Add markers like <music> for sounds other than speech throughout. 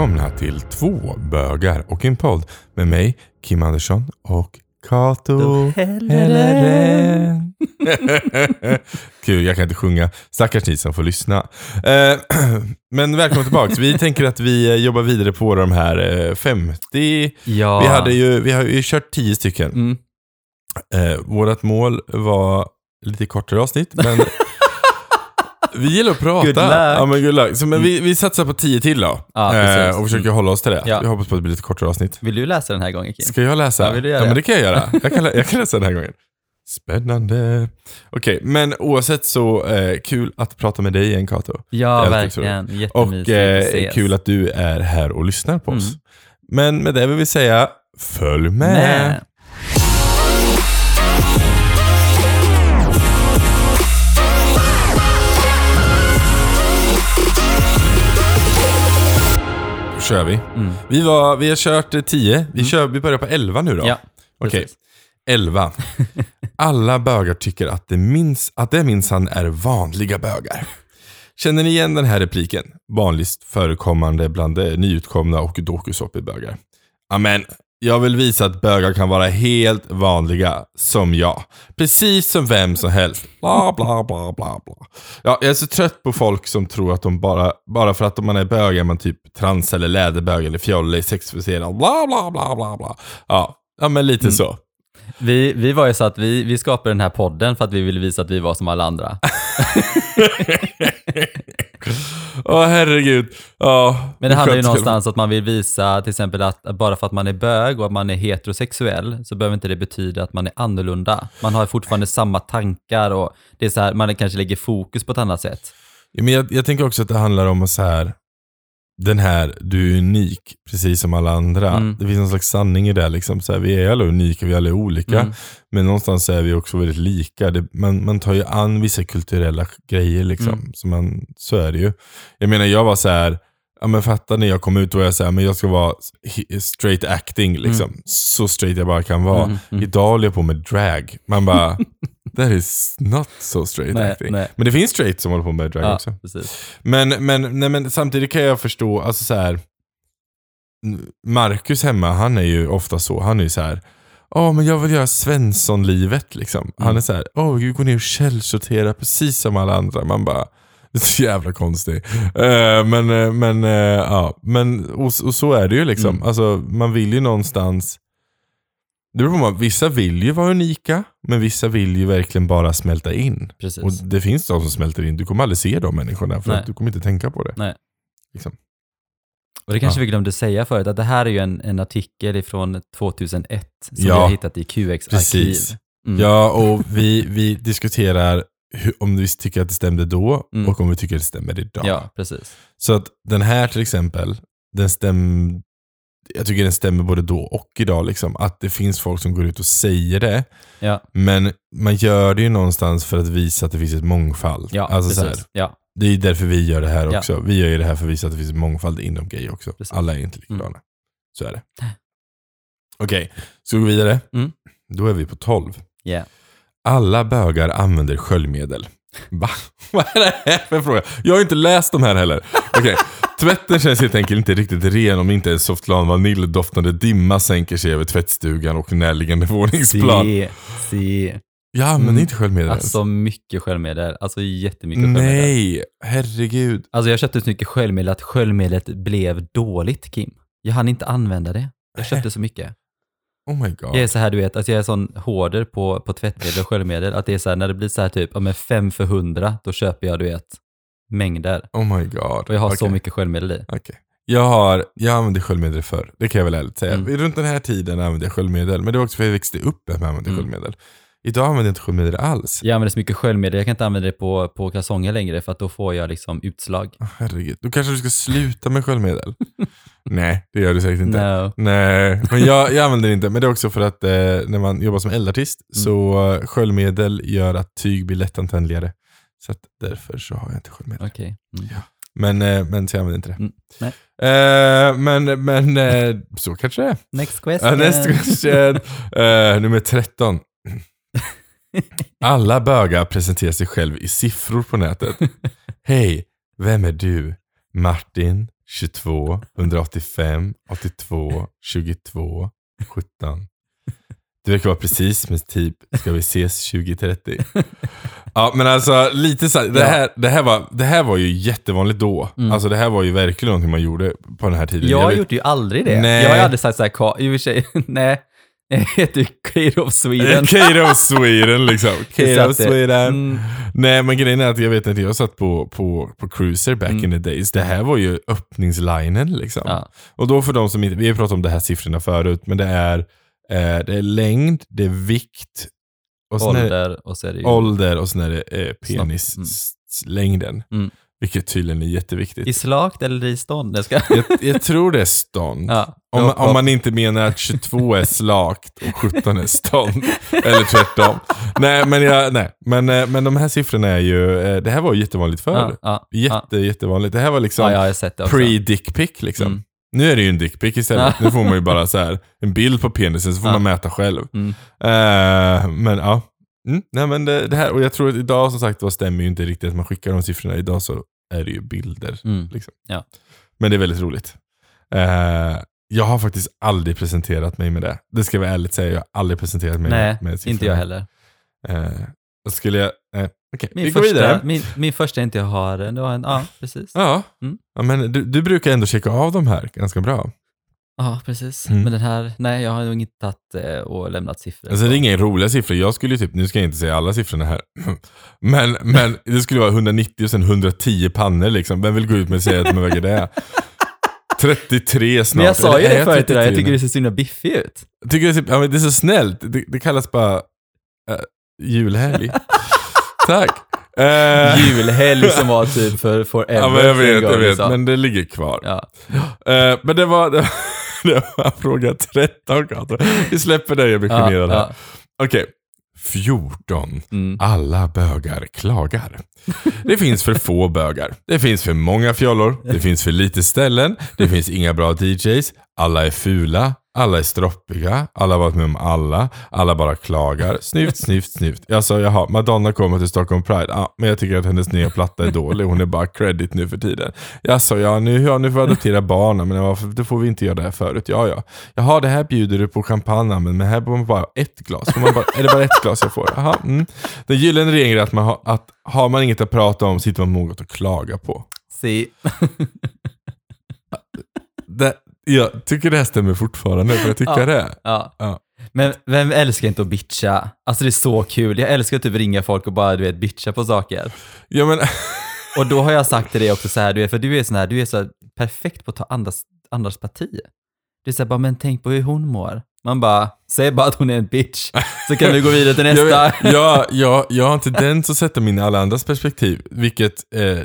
välkomna till två bögar och en podd med mig, Kim Andersson och Kato Helleren. <laughs> Kul, jag kan inte sjunga. Stackars ni som får lyssna. Eh, <clears throat> men välkomna tillbaka. Vi tänker att vi eh, jobbar vidare på de här eh, 50. Ja. Vi, hade ju, vi har ju kört 10 stycken. Mm. Eh, vårt mål var lite kortare avsnitt, men <laughs> vi gillar att prata. Good luck. Ja, men good luck. Så, men vi, vi satsar på 10 till då. Ja, eh, precis. och försöker hålla oss till det. Ja. Jag hoppas på att det blir lite kortare avsnitt. Vill du läsa den här gången Kim? Ska jag läsa? Ja, vill du göra ja, men det? kan jag göra. Jag kan, lä- jag kan läsa den här gången. Spännande. Okej, men oavsett så eh, kul att prata med dig igen Kato. Ja, Jag verkligen. Och Jättemysigt eh, att ses. kul att du är här och lyssnar på oss. Mm. Men med det vill vi säga, följ med. med. Kör vi. Mm. Vi, var, vi har kört eh, 10, vi, kör, vi börjar på 11 nu då. Ja, Okej. precis. 11. <laughs> Alla bögar tycker att det, minst, att det minsann är vanliga bögar. Känner ni igen den här repliken? Vanligast förekommande bland eh, nyutkomna och dokusåpebögar. Amen. Jag vill visa att bögar kan vara helt vanliga som jag. Precis som vem som helst. Bla, bla, bla, bla, bla. Ja, jag är så trött på folk som tror att de bara, bara för att man är bög är man typ trans eller läderbög eller fjolle, sexfixerad. Bla, bla, bla, bla, bla. Ja, ja men lite så. Vi, vi var ju så att vi, vi skapade den här podden för att vi ville visa att vi var som alla andra. <laughs> Åh herregud. Ja, Men det handlar ju någonstans att man vill visa till exempel att bara för att man är bög och att man är heterosexuell så behöver inte det betyda att man är annorlunda. Man har fortfarande samma tankar och det är så här, man kanske lägger fokus på ett annat sätt. Ja, men jag, jag tänker också att det handlar om att så här. Den här, du är unik precis som alla andra. Mm. Det finns någon slags sanning i det. Liksom. Så här, vi är alla unika, vi är alla olika. Mm. Men någonstans är vi också väldigt lika. Det, man, man tar ju an vissa kulturella grejer. Liksom. Mm. Så, man, så är det ju. Jag menar, jag var så här. Ja men fatta när jag kom ut och jag sa men jag ska vara straight acting liksom. Så straight jag bara kan vara. Mm, mm. Idag håller jag på med drag. Man bara, <laughs> that is not so straight Nej, acting. nej. Men det finns straight som håller på med drag Ja, också. precis. Men, men, nej, men samtidigt kan jag förstå, alltså så här. Marcus hemma, han är ju ofta så. Han är ju så här. Ja, men jag vill göra Svensson-livet liksom. Han Mm. är så här, åh, vi går ner och källsorterar precis som alla andra. Man bara, det är så jävla konstigt. Eh, men, eh, men, eh, ja, men och, och så är det ju liksom. Mm. Alltså, man vill ju någonstans, det beror på, vissa vill ju vara unika, men vissa vill ju verkligen bara smälta in. precis. Och det finns de som smälter in. Du kommer aldrig se de människorna för Nej. att du kommer inte tänka på det. Nej. Liksom. Och det kanske Ja. vi glömde säga förut, att det här är ju en, en artikel ifrån 2001 som Ja, vi har hittat i QX arkiv. Mm. Ja, och vi, vi diskuterar hur, om vi tycker att det stämde då Mm. och om vi tycker att det stämmer idag. ja, precis. Så att den här till exempel, den stäm, jag tycker den stämmer både då och idag. Liksom, att det finns folk som går ut och säger det, Ja, men man gör det ju någonstans för att visa att det finns ett mångfald. ja alltså, så precis. Ja, det är därför vi gör det här Ja. också. Vi gör ju det här för att visa att det finns ett mångfald inom gay också. Precis. Alla är inte likadana. Mm. Så är det. <laughs> Okej, ska vi gå vidare? Mm. Då är vi på 12. yeah. Alla bögar använder sköljmedel. Va? <laughs> Vad är det här för fråga? Jag har inte läst de här heller. Okej. Tvätten känns helt enkelt inte riktigt ren om inte en Softlan vaniljdoftande dimma sänker sig över tvättstugan och närliggande våningsplan. Se, se. Jag använder Mm. inte sköljmedel. Alltså mycket sköljmedel. Alltså jättemycket sköljmedel. Nej, herregud. Alltså jag köpte så mycket sköljmedel att sköljmedlet blev dåligt, Kim. Jag hann inte använda det. Jag köpte så mycket. Oh my god. Jag är så här, du vet, alltså jag är sån hårder på, på tvättmedel och sköljmedel, att det är så här, när det blir så här typ, ja men fem för hundra, då köper jag, du vet, mängder. Oh my god. Och jag har så Okej. mycket sköljmedel i. Okej. Jag, har, jag använde sköljmedel förr, det kan jag väl ärligt säga. Mm. Runt den här tiden använde jag sköljmedel, men det var också för att jag växte upp med att jag använde Mm. sköljmedel. Idag använder jag inte sköljmedel alls. Jag använder så mycket sköljmedel, jag kan inte använda det på, på kalsonger längre för att då får jag liksom utslag. Åh, Herregud, då kanske du ska sluta med sköljmedel? <laughs> Nej, det gör du säkert inte. No. Nej, men jag, jag använder det inte. Men det är också för att eh, när man jobbar som eldartist Mm. så sköljmedel gör att tyg blir lättantändligare. Så därför så har jag inte sköljmedel. Okej. Mm. Men, eh, men så jag använder inte det. Mm. Eh, men men eh, så kanske det är. Next Ja, question. Nästa question. Eh, nummer 13. Alla bögar presenterar sig själv i siffror på nätet. Hej, vem är du? Martin, 22, 185, 82, 22, 17. Det verkar vara precis med typ, ska vi ses 2030? Ja, men alltså lite så här, det, här, det, här var, det här var ju jättevanligt då. Mm. Alltså det här var ju verkligen någonting man gjorde på den här tiden. Jag vet- gjorde ju aldrig det. Nej. Jag har ju aldrig sagt så här, "Ka- i och för sig, <laughs> nej, jag heter ju Kate of Sweden. <laughs> Kate of Sweden liksom. <laughs> Kate of Sweden. Mm, Nej men grejen är att jag vet att jag satt på, på, på cruiser back Mm. in the days. Det här var ju öppningslinen liksom. ja. Och då för de som inte, vi har pratat om de här siffrorna förut, men det är, eh, det är längd, det är vikt, och sen är Ålder och så är det ju... ålder och sen är det eh, Mm. penislängden. Mm. Vilket tydligen är jätteviktigt. I slakt eller i stånd? Det ska... Jag, jag tror det är stånd. Ja. Om, Ja, om man inte menar att 22 är slakt och 17 är stånd. Eller tvärtom. Nej, men, jag, nej. Men, eh, men de här siffrorna är ju, eh, det här var ju jättevanligt förr. Ja, ja, Jätte, jättevanligt. Det här var liksom ja, jag har sett det också. pre-dickpic liksom. Mm. Nu är det ju en dickpic istället. Nu får man ju bara så här en bild på penisen så får Ja. man mäta själv. Mm. Eh, men ja. Mm, nej men det, det här, och jag tror att idag som sagt var stämmer ju inte riktigt att man skickar de siffrorna. Idag så är det ju bilder. Mm. Liksom. Ja. Men det är väldigt roligt. Eh, jag har faktiskt aldrig presenterat mig med det. Det ska jag vara ärligt säga. Jag har aldrig presenterat mig Nej, med, med siffrorna. inte jag heller. Och skulle jag... Eh, Okej, Min vi går första, vidare. min, min första inte jag har, det var en, ja precis. Ja, Mm. ja men du, du brukar ändå checka av de här ganska bra. Ja, precis. Mm. Men den här, nej jag har nog inte tagit eh, och lämnat siffror. Alltså det är inga roliga siffror. Jag skulle ju typ, nu ska jag inte säga alla siffrorna här. <clears throat> Men, men det skulle vara 190 och sen 110 pannor liksom. Vem vill gå ut med och säga att man väger det? 33 snart. Men jag sa ju det förut idag, jag 33 tycker det ser så himla biffig ut. Tycker det, är, typ- ja, men det är så snällt. Det, det kallas bara uh, julhelg. <laughs> Tack. Eh, Julhelg som var typ för forever. ja, men jag vet, jag vet. Men det ligger kvar. Ja. Eh, men det var, det, <laughs> det var fråga 13 Kato. Vi släpper dig, jag blir Ja, generad här. ja. Okej. 14. Mm. Alla bögar klagar. Det finns för få bögar. Det finns för många fjollor. Det <laughs> finns för lite ställen. Det finns inga bra DJs. Alla är fula. Alla är stroppiga. Alla har varit med om alla. Alla bara klagar. Snyft, snyft, snyft. Jag sa, jaha, Madonna kommer till Stockholm Pride. Ja, men jag tycker att hennes nya platta är dålig. Hon är bara credit nu för tiden. Jag sa, ja nu, ja, nu får jag adoptera barnen, men varför, då får vi inte göra det här förut. Ja, ja. Jaha, det här bjuder du på champagne, men här får man bara ett glas. Får man bara, är det bara ett glas jag får? Jaha, mm. Den gyllene regeln är att, man har, att har man inget att prata om sitter man på något att klaga på. Det, jag tycker det här stämmer fortfarande, för jag tycker Ja. det. Ja. Ja. Men vem älskar inte att bitcha? Alltså det är så kul. Jag älskar att typ ringa folk och bara du vet bitcha på saker. Ja, men, <laughs> Och då har jag sagt till dig också så här, du vet, för du är sån här, du är så här perfekt på att ta andras, andras parti. Du är så här, bara, men tänk på hur hon mår. Man bara, säg bara att hon är en bitch, så kan du gå vidare till <laughs> nästa. vet, jag, jag, har en tendens att sätta mig in i alla andras perspektiv, vilket eh,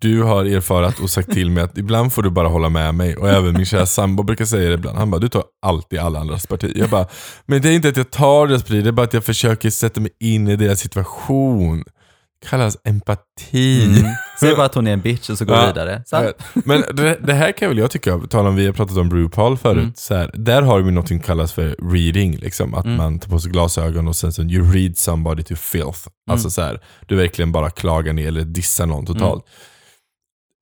du har erfarat och sagt till mig att ibland får du bara hålla med mig. Och även min kära sambo brukar säga det ibland. Han bara, du tar alltid alla andras parti. Jag bara, men det är inte att jag tar deras parti, det är bara att jag försöker sätta mig in i deras situation. Kallas empati. Mm. <laughs> Säg bara att hon är en bitch och så gå Ja, vidare. Så. Men det, det här kan väl jag tycka, på tal om vi har pratat om RuPaul förut, Mm. så här, där har vi något som kallas för reading, liksom, att Mm. man tar på sig glasögon och sen så you read somebody to filth. Alltså så här, du verkligen bara klagar ner eller dissar någon totalt.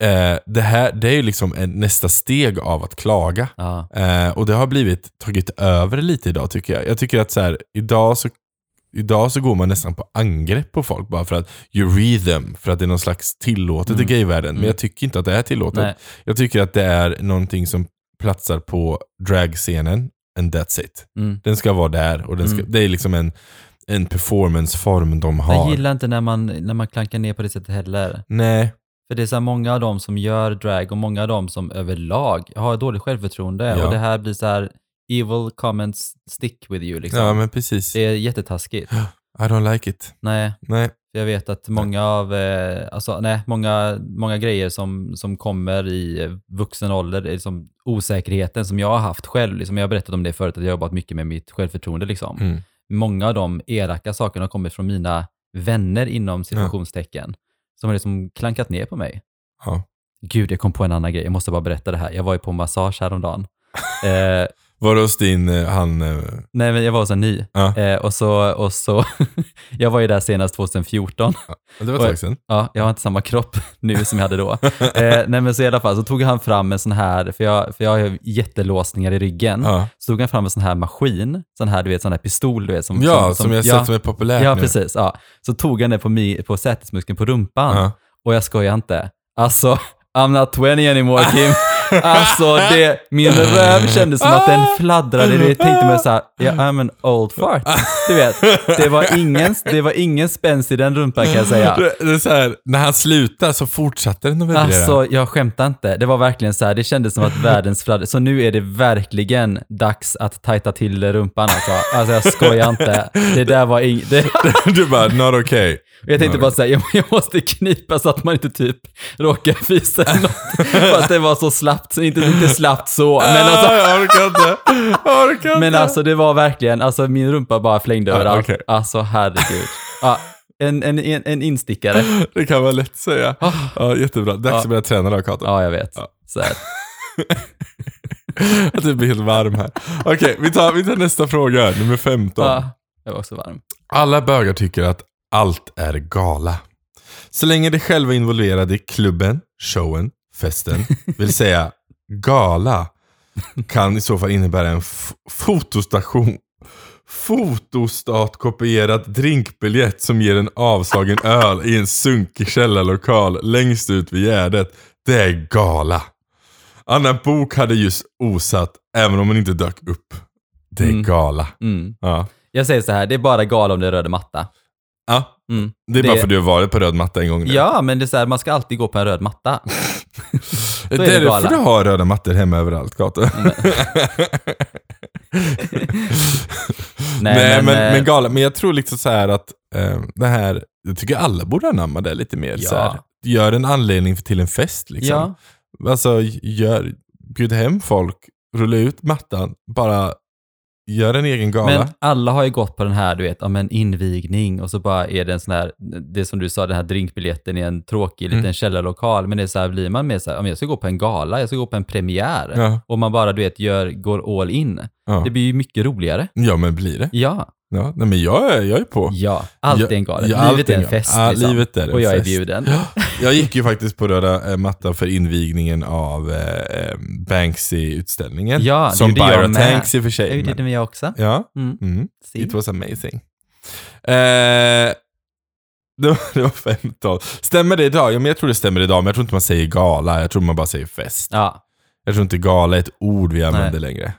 Eh, det här det är ju liksom en, nästa steg av att klaga. Ja. Eh, och det har blivit tagit över lite idag tycker jag. Jag tycker att så här, idag så Idag så går man nästan på angrepp på folk bara för att you read them, för att det är någon slags tillåtet i gayvärlden. Men Mm. jag tycker inte att det är tillåtet. Nej. Jag tycker att det är någonting som platsar på dragscenen, and that's it. Mm. Den ska vara där och den ska, Mm. det är liksom en, en performanceform de Jag har. gillar inte när man, när man klankar ner på det sättet heller. Nej, För det är så här många av dem som gör drag och många av dem som överlag har dåligt självförtroende. Ja. Och det här blir så här evil comments stick with you liksom. ja men precis. Det är jättetaskigt. <gasps> I don't like it. Nej, Nej. jag vet att många av, eh, alltså nej, många, många grejer som, som kommer i eh, vuxen ålder, är liksom osäkerheten som jag har haft själv, liksom jag har berättat om det förut, att jag har jobbat mycket med mitt självförtroende liksom. Mm. Många av de elaka sakerna har kommit från mina vänner inom situationstecken, som har liksom klankat ner på mig. Ja. Gud, jag kom på en annan grej. Jag måste bara berätta det här. Jag var ju på massage häromdagen. <laughs> eh, Var det hos din, han... eh, Nej, men jag var så ny. Ja, Eh, och så, och så <laughs> jag var ju där senast 2014. det var ett tag sedan. Ja, jag har inte samma kropp <laughs> nu som jag hade då. <laughs> Eh, nej men så i alla fall så tog han fram en sån här, för jag, för jag har jättelåsningar i ryggen, Ja, så tog han fram en sån här maskin, sån här du vet, sån här pistol du vet. Som, ja som, jag ja, sett som är populärt Ja, nu. precis. Ja. Så tog han det på, mi, på sätesmuskeln på rumpan Ja. och jag skojar inte. Alltså, I'm not 20 anymore Kim. Alltså, det, min röv kändes som att den fladdrade. Jag tänkte mig såhär, yeah, I'm an old fart. Du vet, det var ingen, det var ingen spänst i den rumpan kan jag säga. Det, är så här, när han slutar så fortsatte den att vibrera. Alltså, jag skämtar inte. Det var verkligen så här, det kändes som att världens fladder. Så nu är det verkligen dags att tajta till rumpan alltså. Alltså jag skojar inte. Det där var inget... Det... <laughs> du bara, not okay. Jag tänkte bara säga, jag måste knipa så att man inte typ råkar fisa eller något. <laughs> För att det var så slappt, inte, inte slappt så. Men alltså, Ah, jag orkar inte. Jag orkar inte. men alltså det var verkligen, alltså min rumpa bara flängde Ja, överallt. okej. Alltså herregud. Ja, en, en, en, en instickare. Det kan man lätt säga. Ja, jättebra. Dags att börja träna då, Kato. Ja, jag vet. Så här. <laughs> Att du blir helt varm här. Okej, vi, tar, vi tar nästa fråga. Nummer 15. Ja, jag var också varm. Alla bögar tycker att allt är gala. Så länge de själva är involverade i klubben, showen, festen, vill säga gala, kan i så fall innebära en fotostation fotostatkopierad drinkbiljett som ger en avslagen öl i en sunkig källarlokal längst ut vid Gärdet. Det är gala. Anna Bok hade just osat, även om hon inte dök upp. Det är Mm. gala. Mm. Ja. Jag säger så här, det är bara gala om det är röd matta. ja. Mm. Det är bara Det- för att du har varit på röd matta en gång nu. Ja, men det är så här, man ska alltid gå på en röd matta. <laughs> <laughs> det är det därför du har röda mattor hemma överallt, Kato. <laughs> <laughs> Nej, Nej, men, men, eh, gala. Men jag tror liksom så här att eh, det här, jag tycker alla borde anamma det lite mer. Ja. Så här. Gör en anledning till en fest liksom. Ja, Alltså, gör, bjud hem folk, rulla ut mattan, bara gör en egen gala. men alla har ju gått på den här, du vet, om en invigning och så bara är det en sån här, det som du sa, den här drinkbiljetten i en tråkig liten Mm. källarlokal. Men det är så här, blir man mer så här, om jag ska gå på en gala, jag ska gå på en premiär. ja, Och man bara, du vet, gör, går all in. ja. Det blir ju mycket roligare. ja, men blir det. Ja, Ja, nej, men jag är, jag är på. ja, allt Ja, är en gala. ja, livet är en fest Ja, liksom. livet är en Och jag fest. är bjuden. Jag gick ju faktiskt på röda eh, mattan för invigningen av eh, Banksy-utställningen. Ja, det Som gjorde jag Byron med. Tanks i och för Det sig. gjorde men- det jag också. Ja, Mm. mm. It was amazing. Eh, <laughs> det, var, det var 15. Stämmer det idag? Ja, men jag tror det stämmer idag, men jag tror inte man säger gala. Jag tror man bara säger fest. Ja, Jag tror inte gala är ett ord vi använder Nej. längre.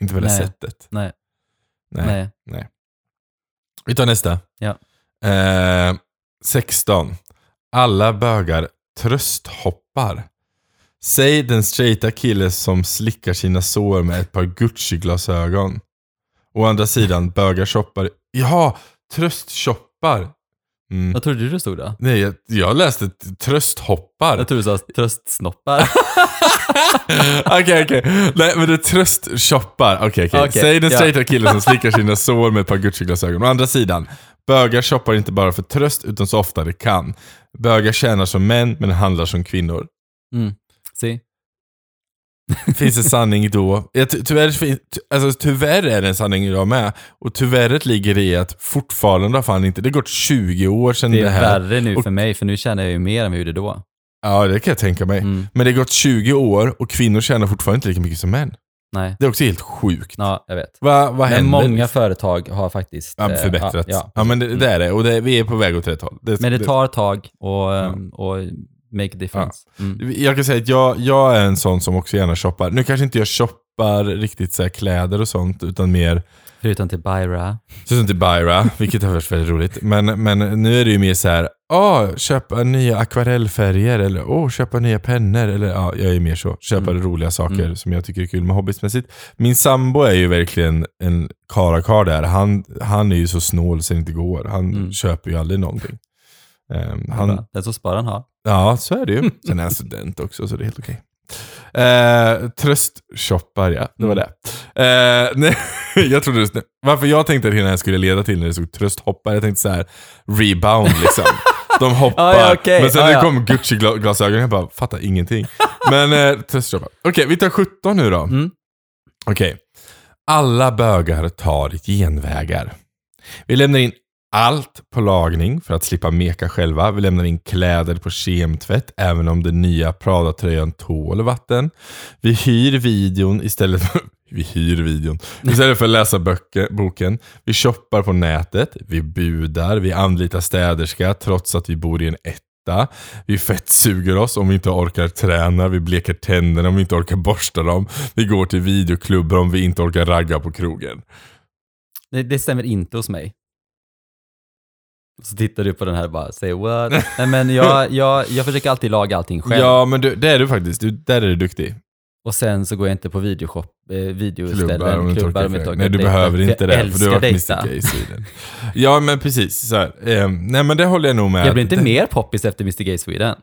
Inte på det Nej. sättet. nej, Nej. nej. Vi tar nästa. Ja. Eh, 16. Alla bögar trösthoppar. Säg den straighta kille som slickar sina sår med ett par Gucci-glasögon. Å andra sidan, bögar shoppar. Jaha, tröstshoppar. Mm. Vad trodde du det stod då? Nej, jag, jag läste trösthoppar. Jag trodde du sa tröstsnoppar. <laughs> Okej, okej. Nej, men det är tröstshoppar. Okej, okej. Okej, Säg den straighta killen som slickar sina sår med ett par Gucci-glasögon. Å andra sidan, bögar shoppar inte bara för tröst utan så ofta de kan. Bögar tjänar som män men handlar som kvinnor. Mm. Se. Finns det <laughs> sanning då? Ja, ty tyvärr, alltså, tyvärr är det en sanning idag med. Och tyvärret ligger i att fortfarande har fan inte, det har gått 20 år sedan Det det, är här. värre nu Och- för mig, för nu tjänar jag ju mer än jag gjorde då. Ja, det kan jag tänka mig. Mm. Men det har gått 20 år och kvinnor tjänar fortfarande inte lika mycket som män. Nej, Det är också helt sjukt. ja, jag vet. Va, vad Men händer? många företag har faktiskt... Ja, eh, förbättrat. Ja, Ja, men det, det är det. Och det, vi är på väg åt rätt håll. Men det tar ett tag och, Ja. ehm, och make a difference. Mm. Jag kan säga att jag, jag är en sån som också gärna shoppar. Nu kanske inte jag shoppar riktigt så kläder och sånt, utan mer Förutom till Byra. som till Byra, vilket har varit väldigt roligt. Men, men nu är det ju mer så här, åh, köpa nya akvarellfärger eller åh, köpa nya pennor. Eller ja, jag är mer så. Köpa Mm. roliga saker Mm. som jag tycker är kul med hobbyismässigt. Min sambo är ju verkligen en karakar där. Han, han är ju så snål så det inte går. Han Mm. köper ju aldrig någonting. Um, han, Den som sparar har. Ja, så är det ju. Sen är han student också, så det är helt okej. Eh, tröstshoppar, ja. Det var Mm. det. Nej, <laughs> jag trodde det, varför jag tänkte att det här skulle leda till när det stod trösthoppar, jag tänkte så här rebound liksom. De <laughs> hoppar. Ja, ja, okej. Men sen Ja, när det kom Gucci-glasögon, jag bara fattar ingenting. Men eh, tröstshoppar. Okej, vi tar 17 nu då. Mm. Okej. Alla bögar tar genvägar. Vi lämnar in allt på lagning för att slippa meka själva. Vi lämnar in kläder på kemtvätt även om den nya Prada-tröjan tål vatten. Vi hyr videon istället för <laughs> vi hyr videon. Istället för att läsa böcker, boken. Vi shoppar på nätet. Vi budar. Vi anlitar städerska trots att vi bor i en etta. Vi fettsuger oss om vi inte orkar träna. Vi bleker tänderna om vi inte orkar borsta dem. Vi går till videoklubbar om vi inte orkar ragga på krogen. Det, det stämmer inte hos mig. Så tittar du på den här och bara säger what? Nej men jag, jag, jag försöker alltid laga allting själv. Ja, men du, det är du faktiskt. Du, där är du duktig. Och sen så går jag inte på videoshop, eh, videoställen, Klubbar om inte orkar jag orkar Nej, du dejta. behöver För inte jag det. För du har varit Mr dejta. Gay. Ja, men precis. Så här. Eh, nej, men det håller jag nog med. Jag blev inte det, mer poppis efter Mr Gay Sweden.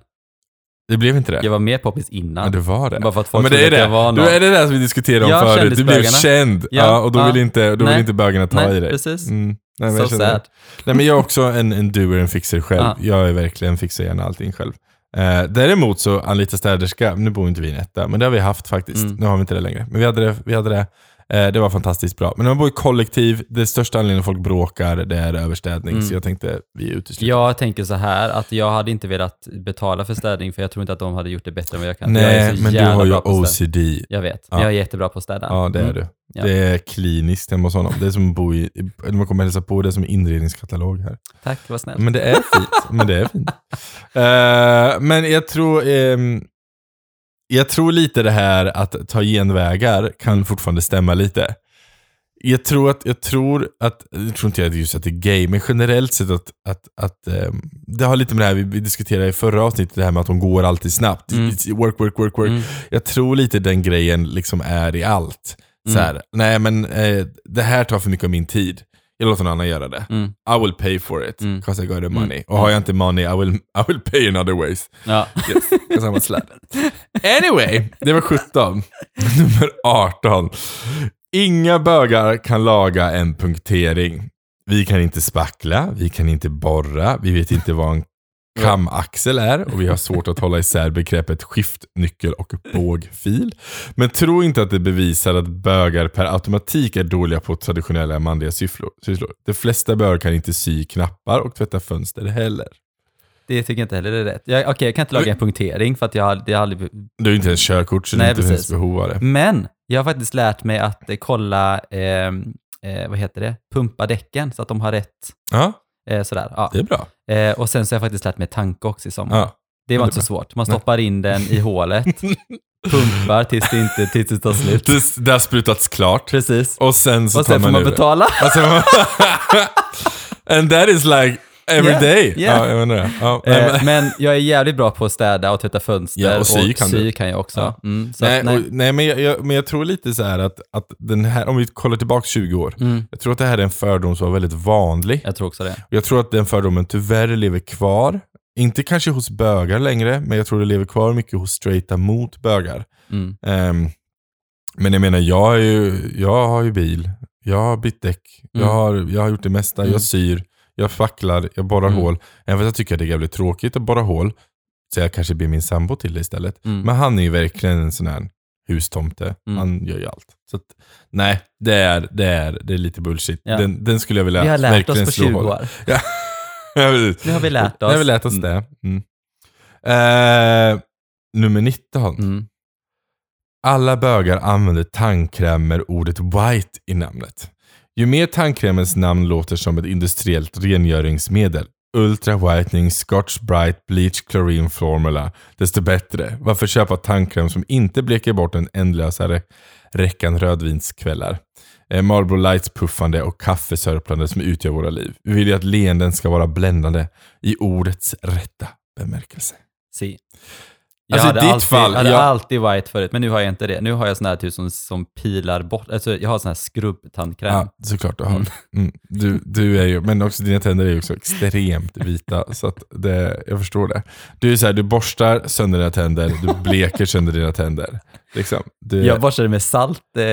Det blev inte det? Jag var mer poppis Ja, innan. det var det. Bara för att Ja, folk men det är det. jag var Du någon. är det där som vi diskuterade om Ja, förut. Du blev känd. Ja, Ja, och då ja. vill inte, då vill inte bögarna ta Nej, i dig. precis. Mm. Nej, men So jag sad. Nej, men jag är också en, en doer, en fixer själv. Ja. Jag är verkligen fixar gärna allting själv. Eh, däremot så anlita städerska, nu bor inte vi i en etta, men det har vi haft faktiskt. Mm. Nu har vi inte det längre. Men vi hade det. Vi hade det. Eh, det var fantastiskt bra. Men när man bor i kollektiv, det största anledningen folk bråkar, det är överstädning. Mm. Så jag tänkte, vi utesluter. Jag tänker så här att jag hade inte velat betala för städning för jag tror inte att de hade gjort det bättre än vad jag kan. jag Nej, så men du har ju. OCD. Jag vet, men Ja. jag är jättebra på att städa. Ja, det är Mm. du. Ja. Det är kliniskt hemma hos honom. Det är som att bo i, när man kommer hälsa på, det är som inredningskatalog här. Tack, vad snällt. Men det är fint. men det är fint. <laughs> Eh, men jag tror, ehm, jag tror lite det här att ta genvägar kan fortfarande stämma lite. Jag tror att, jag tror att, jag tror inte jag just att det är gay, men generellt sett att, att, att ehm, det har lite med det här vi, diskuterade i förra avsnittet, det här med att de går alltid snabbt. Mm. Work, work, work, work. Mm. Jag tror lite den grejen liksom är i allt. Så Mm. här, nej men eh, det här tar för mycket av min tid. Jag låter någon annan göra det. Mm. I will pay for it, Mm. because I got the money. Mm. Och har jag inte money, I will, I will pay in other ways. Ja. Yes, because I'm a slut. Anyway, det var 17. <laughs> Nummer 18. Inga bögar kan laga en punktering. Vi kan inte spackla, vi kan inte borra, vi vet inte vad en kamaxel är och vi har svårt att hålla isär begreppet skiftnyckel och bågfil. Men tro inte att det bevisar att bögar per automatik är dåliga på traditionella manliga sysslor. De flesta bögar kan inte sy knappar och tvätta fönster heller. Det tycker jag inte heller är rätt. Jag, Okej, jag kan inte laga en punktering för att jag jag aldrig... Du har inte ens körkort så Nej, har inte precis. behov av det. Men jag har faktiskt lärt mig att eh, kolla, eh, eh, vad heter det, pumpa däcken så att de har rätt. Ja, Eh, sådär. Ja. det är bra. Eh, och sen så har jag faktiskt lärt mig tanka också i sommar. Ja. Det var inte så svårt. Man stoppar in den i <laughs> hålet, pumpar tills det, inte, tills det tar slut. Det, det har sprutats klart. Precis. Och sen så Och tar sen får man det. betala. Alltså, <laughs> and that is like every Yeah, yeah. Ja, jag menar det. Ja, nej, Eh, men- men jag är jävligt bra på att städa och tvätta fönster. Ja, och sy kan sy du. kan jag också. Ja. Mm, så nej, nej. och, nej men, jag, jag, men jag tror lite så här att, att den här, om vi kollar tillbaka 20 år. Mm, Jag tror att det här är en fördom som var väldigt vanlig. jag tror också det. Och Jag tror att den fördomen tyvärr lever kvar. Inte kanske hos bögar längre, men jag tror det lever kvar mycket hos straighta mot bögar. Mm. Ehm, men jag menar, jag, är ju, jag har ju bil, jag har bytt däck, jag, Mm. har, jag har gjort det mesta, Mm. jag syr, jag facklar, jag borrar Mm. hål. Även fast jag tycker att det är jävligt tråkigt att borra hål, så jag kanske ber min sambo till det istället. Mm. Men han är ju verkligen en sån här hustomte. Mm. Han gör ju allt. Så att, nej, det är, det, är, det är lite bullshit. Ja. Den, den skulle jag vilja Vi har lärt verkligen oss på slå 20 hål. år. <laughs> Ja. Nu har vi lärt Nu oss. har vi lärt oss Mm. det. Mm. Eh, nummer 19. Mm. Alla bögar använder tandkräm med ordet white i namnet. Ju mer tandkrämens namn låter som ett industriellt rengöringsmedel, Ultra Whitening, Scotch Bright, Bleach Chlorine Formula, desto bättre. Varför köpa tandkräm som inte bleker bort den ändlösa räckan rödvinskvällar? Eh, Marlboro Lights puffande och kaffesörplande som utgör våra liv. Vi vill ju att leenden ska vara bländande i ordets rätta bemärkelse. Si. Jag Alltså, hade, ditt alltid, fall, hade jag- alltid white förut, men nu har jag inte det. Nu har jag sån här typ som, som pilar bort, alltså jag har sån här skrubbtandkräm. Ja, såklart du har. Mm. Mm. Du, du är ju, men också dina tänder är ju också extremt vita. så att det, jag förstår det. Du är så här, du borstar sönder dina tänder, du bleker sönder dina tänder. Liksom. Du, Jag borstade med salt eh,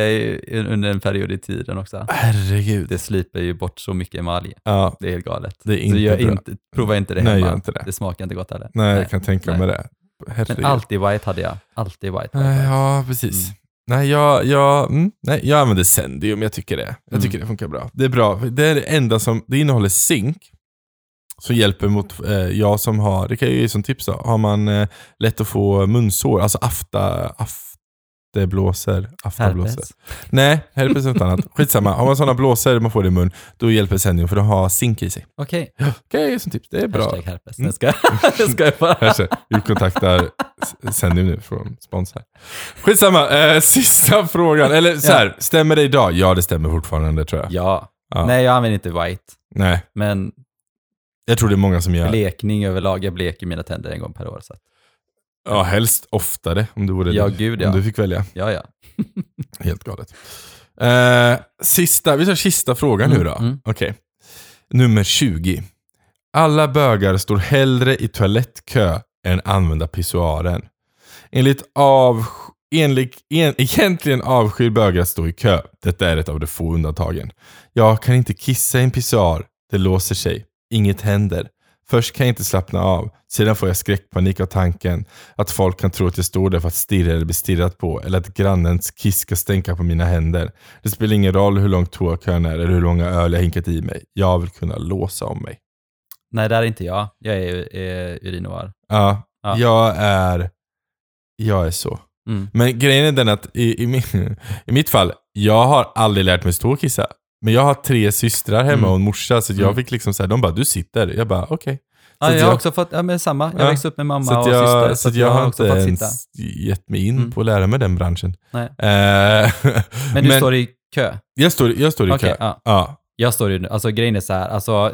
under en period i tiden också. Herregud. Det slipper ju bort så mycket emalj. Ja, Det är helt galet. Det är så inte gör bra. inte, prova inte det Nej, hemma. inte det. det smakar inte gott heller. nej, jag kan tänka Nej. mig det. Herregud. Men alltid white hade jag. Alltid white. Nej, Ja, precis. Mm. Nej, jag, jag, mm, nej, jag använder Zendium. Jag tycker det. Jag Mm. tycker det funkar bra. Det är bra. Det är det enda som, det innehåller zink. Som hjälper mot, eh, jag som har, det kan jag ge som tips då. Har man eh, lätt att få munsår, alltså afta, afteblåsor, aftablåsor. Herpes. Nej, herpes är något annat. Skitsamma. Har man sådana blåsor man får det i mun, då hjälper Zendium för de har zink i sig. Okej. kan jag ge som tips. Det är bra. Hashtag herpes. Mm. Jag ska, jag <laughs> ska bara. Kanske. Vi kontaktar Zendium nu från spons här. Skitsamma, eh, sista frågan. Eller så här, stämmer det idag? Ja, det stämmer fortfarande tror jag. Ja. Ja. Nej, jag använder inte white. Nej, Men jag tror det är många som gör. blekning överlag, jag bleker mina tänder en gång per år. Så att, Ja, helst oftare om du vore Ja, du. gud, ja. Om du fick välja. ja, ja. <laughs> Helt galet. Eh, sista, vi tar sista frågan nu Mm, då. mm. Okej. Nummer 20. Alla bögar står hellre i toalettkö än använda pissoaren. Enligt av, enligt, en, egentligen avskyr bögar att stå i kö. Detta är ett av de få undantagen. Jag kan inte kissa i en pissoar. Det låser sig. Inget händer. Först kan jag inte slappna av. Sedan får jag skräckpanik av tanken att folk kan tro att jag står där för att stirra eller bli stirrat på. Eller att grannens kiss ska stänka på mina händer. Det spelar ingen roll hur lång toakön är eller hur många öl jag hinkat i mig. Jag vill kunna låsa om mig. Nej, där är inte jag. Jag är, är urinoir. Ja, Ja. jag är... Jag är så. Mm. Men grejen är den att i, i, min, <laughs> i mitt fall, jag har aldrig lärt mig stå och kissa. Men jag har tre systrar hemma Mm. och en morsa, så jag Mm. fick liksom säga, de bara, du sitter. Jag bara, okej. Ja, att jag har jag- också fått, ja men samma. Jag Ja. växte upp med mamma Så och jag, syster. så att jag har inte fått sitta. gett mig in Mm. på att lära mig den branschen. Nej. Eh, Men du står i kö? jag, står, jag står i Okej, kö. ja. Ja. Jag står ju, alltså grejen är så här, alltså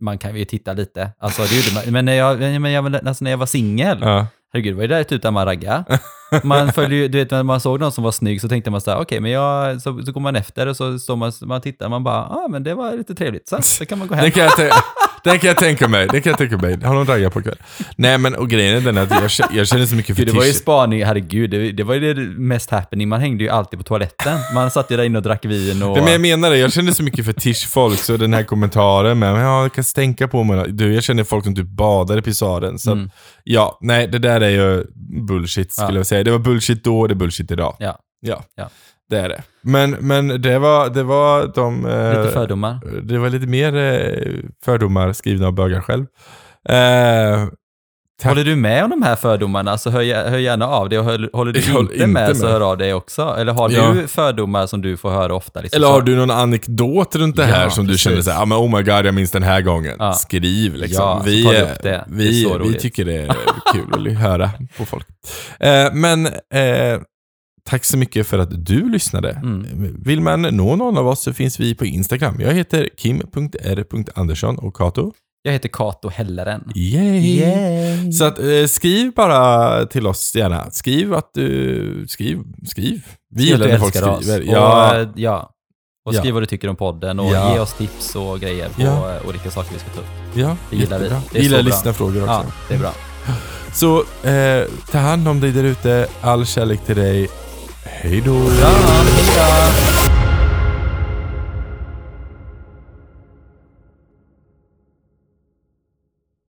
man kan ju titta lite. Alltså, det gjorde man, men när jag, men jag, alltså, när jag var singel, Ja. Herregud, det var ju där typ där man raggade. Man <laughs> följde ju, du vet när man såg någon som var snygg så tänkte man så här, okej, men jag, så, så går man efter och så står man, man tittar, man bara, ja ah, men det var lite trevligt, så, så kan man gå hem. Det kan, jag <laughs> det kan jag tänka mig. Det kan jag tänka mig. Har någon kväll? Nej men och grejen är den att jag, jag känner så mycket Gud, det var ju spaning, herregud, det, det var ju det mest happening. Man hängde ju alltid på toaletten. Man satt ju där inne och drack vin och... Nej, men jag menar det, jag känner så mycket fetischfolk, så den här kommentaren med ja, jag kan stänka på mig. Du, jag känner folk som typ badar i pissoaren. Så Mm. ja, nej, det där är ju bullshit skulle Ja. jag säga. Det var bullshit då, det är bullshit idag. Ja, Ja, Ja. Det är det. Men, men det var, det var de... eh, lite fördomar. Det var lite mer eh, fördomar skrivna av bögar själv. Eh. Håller du med om de här fördomarna så hör, gär- hör gärna av dig och hör, håller du inte, inte med, så med. hör av dig också. Eller har Ja. du fördomar som du får höra ofta? Liksom, Eller så- har du någon anekdot runt det Ja, här som du precis. känner såhär, ah, men oh my god, jag minns den här gången. Ja. Skriv liksom. Ja, så vi, vi vi, så tycker det är kul att höra på folk. Eh, men eh, tack så mycket för att du lyssnade. Mm. Vill man nå någon av oss så finns vi på Instagram. Jag heter kim.r.andersson och Kato. Jag heter Kato Helleren. Yay! Så att, eh, skriv bara till oss gärna. Skriv att du... Skriv, skriv. Vi gillar när folk älskar oss. skriver. Och, Ja, ja. Och Ja. skriv vad du tycker om podden och Ja. ge oss tips och grejer på Ja. eh, olika saker vi ska ta upp. ja, det gillar vi. jättebra. Det är gillar lyssnarfrågor också. Ja, det är bra. Så eh, ta hand om dig där ute. All kärlek till dig. Hej då! Ja, hej då!